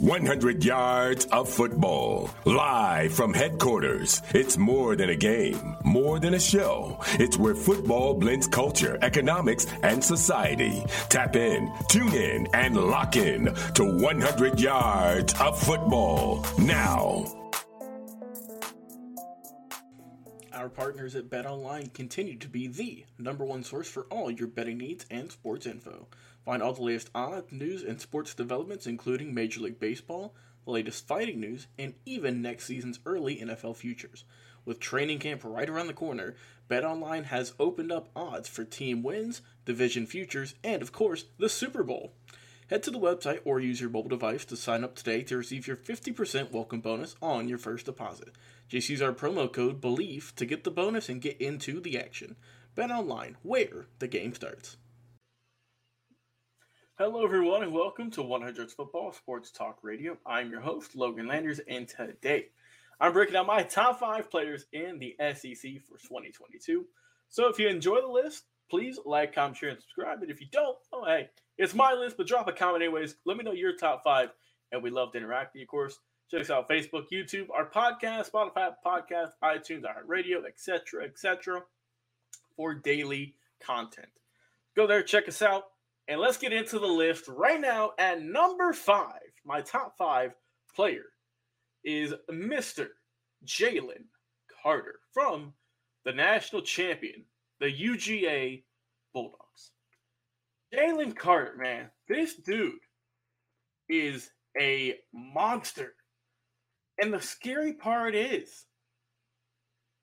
100 yards of football. Live from headquarters. It's more than a game, more than a show. It's where football blends culture, economics, and society. Tap in, tune in, and lock in to 100 yards of football now. Our partners at BetOnline continue to be the number one source for all your betting needs and sports info. Find all the latest odds, news, and sports developments, including Major League Baseball, the latest fighting news, and even next season's early NFL futures. With training camp right around the corner, BetOnline has opened up odds for team wins, division futures, and of course, the Super Bowl. Head to the website or use your mobile device to sign up today to receive your 50% welcome bonus on your first deposit. Just use our promo code BELIEF to get the bonus and get into the action. Bet online, where the game starts. Hello, everyone, and welcome to 100 Football Sports Talk Radio. I'm your host, Logan Landers, and today I'm breaking down my top five players in the SEC for 2022. So if you enjoy the list, please like, comment, share, and subscribe. And if you don't, oh, hey, it's my list, but drop a comment anyways. Let me know your top five, and we love to interact with you, of course. Check us out Facebook, YouTube, our podcast, Spotify podcast, iTunes, iHeartRadio, etc., etc., for daily content. Go there, check us out. And let's get into the list right now. At number five, my top five player is Mr. Jalen Carter from the national champion, the UGA Bulldogs. Jalen Carter, man, this dude is a monster. And the scary part is,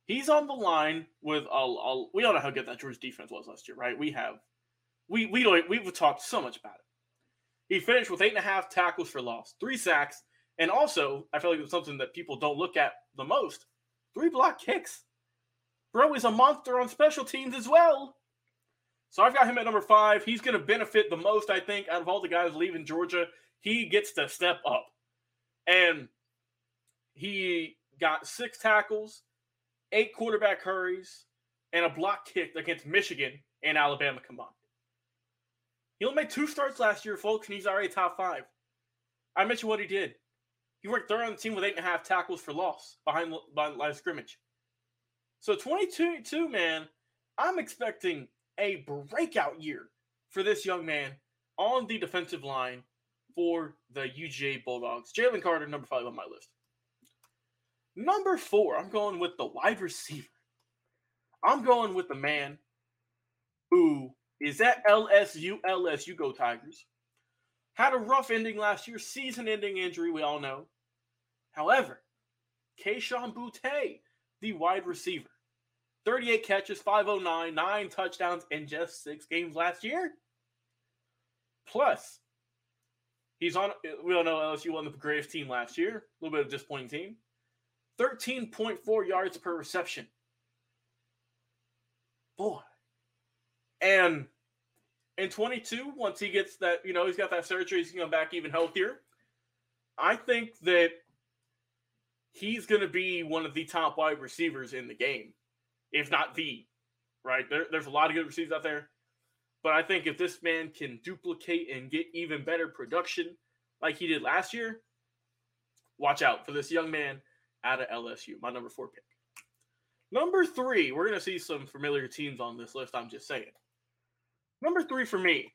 he's on the line with we all know how good that Georgia defense was last year, right? We have we we don't we've talked so much about it. He finished with eight and a half tackles for loss, three sacks, and also I feel like it's something that people don't look at the most: three block kicks. Bro is a monster on special teams as well. So I've got him at number five. He's going to benefit the most, I think, out of all the guys leaving Georgia. He gets to step up, and he got six tackles, eight quarterback hurries, and a block kick against Michigan and Alabama combined. He only made two starts last year, folks, and he's already top five. I mentioned what he did. He worked third on the team with eight and a half tackles for loss behind, behind line scrimmage. So 22, man, I'm expecting a breakout year for this young man on the defensive line for the UGA Bulldogs. Jalen Carter, number five on my list. Number four, I'm going with the wide receiver. I'm going with the man who is that LSU? LSU go Tigers. Had a rough ending last year, season ending injury, we all know. However, Kayshon Boutte, the wide receiver, 38 catches, 509, nine touchdowns in just six games last year. Plus, he's on, we all know LSU won the greatest team last year, a little bit of disappointing team. 13.4 yards per reception. Boy, and in 22, once he gets that, you know, he's got that surgery, he's going back even healthier. I think that he's going to be one of the top wide receivers in the game, if not the, right? There, there's a lot of good receivers out there. But I think if this man can duplicate and get even better production like he did last year, watch out for this young man out of LSU, my number four pick. Number three, we're going to see some familiar teams on this list, I'm just saying. Number three for me,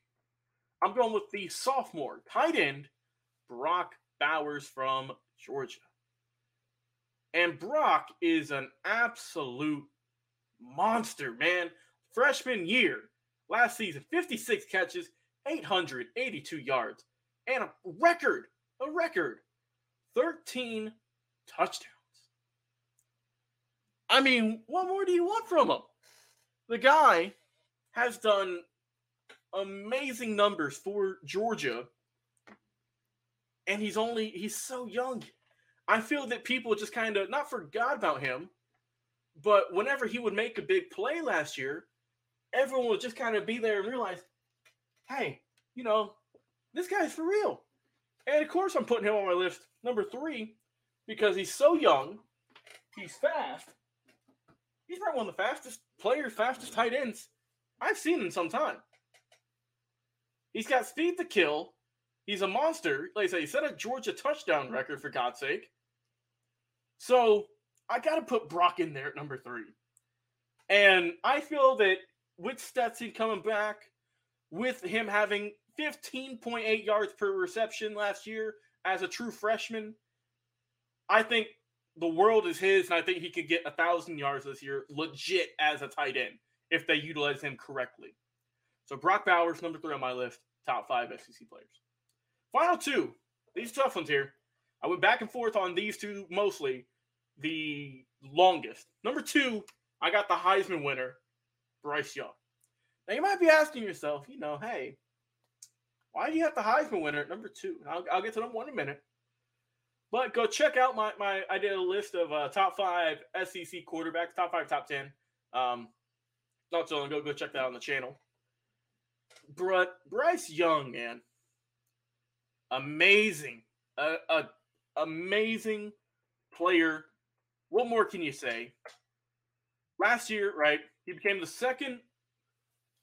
I'm going with the sophomore tight end, Brock Bowers from Georgia. And Brock is an absolute monster, man. Freshman year, last season 56 catches, 882 yards, and a record, a record 13 touchdowns. I mean, what more do you want from him? The guy has done amazing numbers for Georgia, and he's only he's so young. I feel that people just kind of not forgot about him, but whenever he would make a big play last year, everyone would just kind of be there and realize, hey, you know, this guy's for real. And of course, I'm putting him on my list number three because he's so young, he's fast. He's probably one of the fastest players, fastest tight ends I've seen in some time. He's got speed to kill. He's a monster. Like I say, he set a Georgia touchdown mm-hmm. record for God's sake. So I got to put Brock in there at number three. And I feel that with Stetson coming back, with him having 15.8 yards per reception last year as a true freshman, I think the world is his, and I think he could get a thousand yards this year, legit as a tight end if they utilize him correctly. So Brock Bowers, number three on my list, top five SEC players. Final two, these tough ones here. I went back and forth on these two mostly, the longest. Number two, I got the Heisman winner, Bryce Young. Now you might be asking yourself, you know, hey, why do you have the Heisman winner at number two? I'll, I'll get to number one in a minute. But go check out my my. I did a list of uh, top five SEC quarterbacks, top five, top ten. Um, not so long ago. Go check that out on the channel. But Bryce Young, man, amazing, a, a amazing player. What more can you say? Last year, right? He became the second.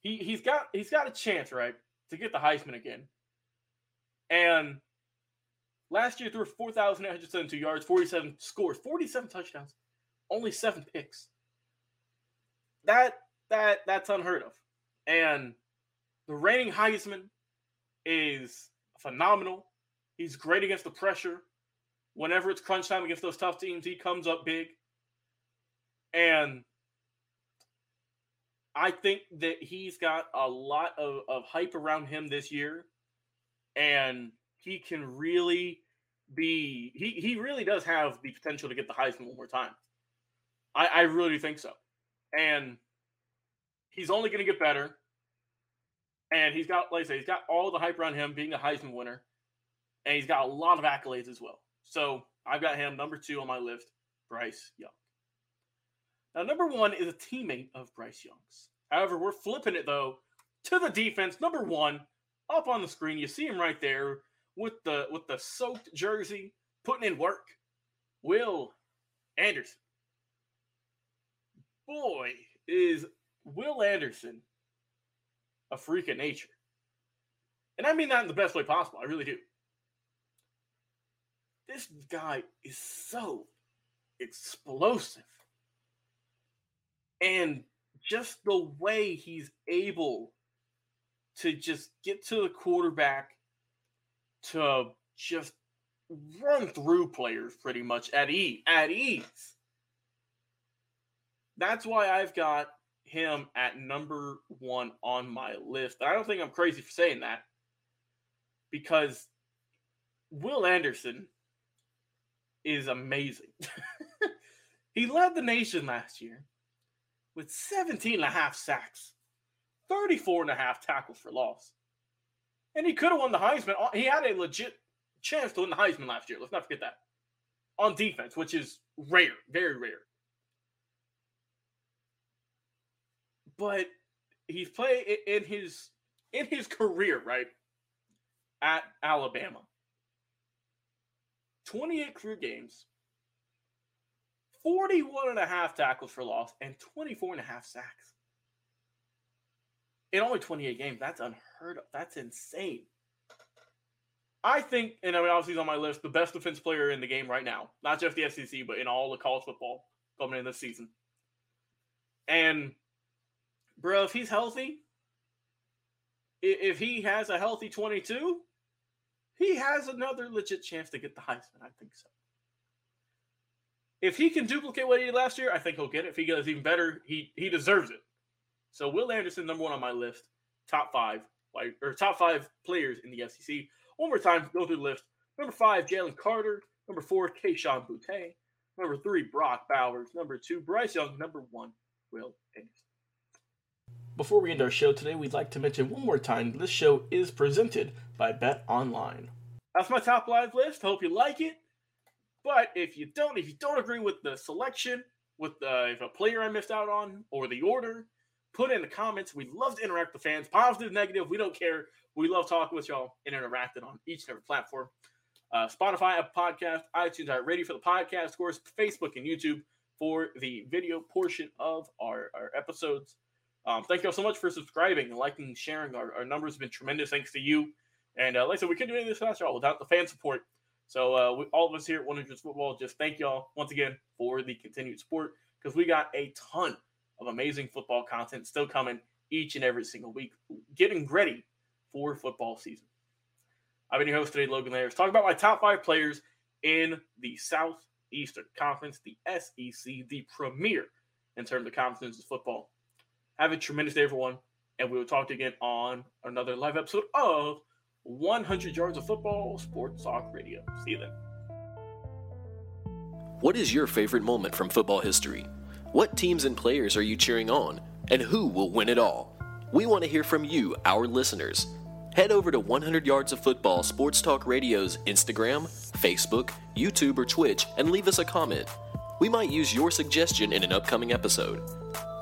He he's got he's got a chance, right, to get the Heisman again. And last year threw 4,872 yards, 47 scores, 47 touchdowns, only seven picks. That that that's unheard of. And the reigning Heisman is phenomenal. He's great against the pressure. Whenever it's crunch time against those tough teams, he comes up big. And I think that he's got a lot of, of hype around him this year. And he can really be he he really does have the potential to get the Heisman one more time. I, I really think so. And he's only gonna get better. And he's got, like I say, he's got all the hype around him being a Heisman winner. And he's got a lot of accolades as well. So I've got him number two on my list, Bryce Young. Now, number one is a teammate of Bryce Young's. However, we're flipping it though to the defense. Number one, up on the screen, you see him right there with the with the soaked jersey, putting in work. Will Anderson. Boy, is Will Anderson a freak of nature. And I mean that in the best way possible. I really do. This guy is so explosive. And just the way he's able to just get to the quarterback to just run through players pretty much at ease at ease. That's why I've got him at number one on my list. I don't think I'm crazy for saying that because Will Anderson is amazing. he led the nation last year with 17 and a half sacks, 34 and a half tackles for loss. And he could have won the Heisman. Uh, he had a legit chance to win the Heisman last year. Let's not forget that. On defense, which is rare, very rare. But he's played in his in his career, right? At Alabama. 28 career games, 41 and a half tackles for loss, and 24 and a half sacks. In only 28 games, that's unheard of. That's insane. I think, and I mean, obviously he's on my list, the best defense player in the game right now. Not just the SEC, but in all of college football coming in this season. And bro, if he's healthy, if he has a healthy 22, he has another legit chance to get the Heisman. I think so. If he can duplicate what he did last year, I think he'll get it. If he does even better, he he deserves it. So Will Anderson, number one on my list. top five or top five players in the SEC. One more time, go through the list. Number five, Jalen Carter. Number four, Kayshon Boutte. Number three, Brock Bowers. Number two, Bryce Young. Number one, Will Anderson. Before we end our show today, we'd like to mention one more time this show is presented by Bet Online. That's my top live list. Hope you like it. But if you don't, if you don't agree with the selection, with the, if a player I missed out on, or the order, put in the comments. We love to interact with fans, positive, negative. We don't care. We love talking with y'all and interacting on each and every platform. Uh, Spotify, Apple Podcast, iTunes are ready for the podcast, of course, Facebook and YouTube for the video portion of our, our episodes. Um, thank you all so much for subscribing and liking, and sharing. Our, our numbers have been tremendous thanks to you. And uh, like I said, we couldn't do any of this without y'all, without the fan support. So uh, we, all of us here at 100 Football just thank y'all once again for the continued support because we got a ton of amazing football content still coming each and every single week, getting ready for football season. I've been your host today, Logan Landers, Talk about my top five players in the Southeastern Conference, the SEC, the premier in terms of conferences football. Have a tremendous day, everyone, and we will talk to you again on another live episode of 100 Yards of Football Sports Talk Radio. See you then. What is your favorite moment from football history? What teams and players are you cheering on? And who will win it all? We want to hear from you, our listeners. Head over to 100 Yards of Football Sports Talk Radio's Instagram, Facebook, YouTube, or Twitch and leave us a comment. We might use your suggestion in an upcoming episode.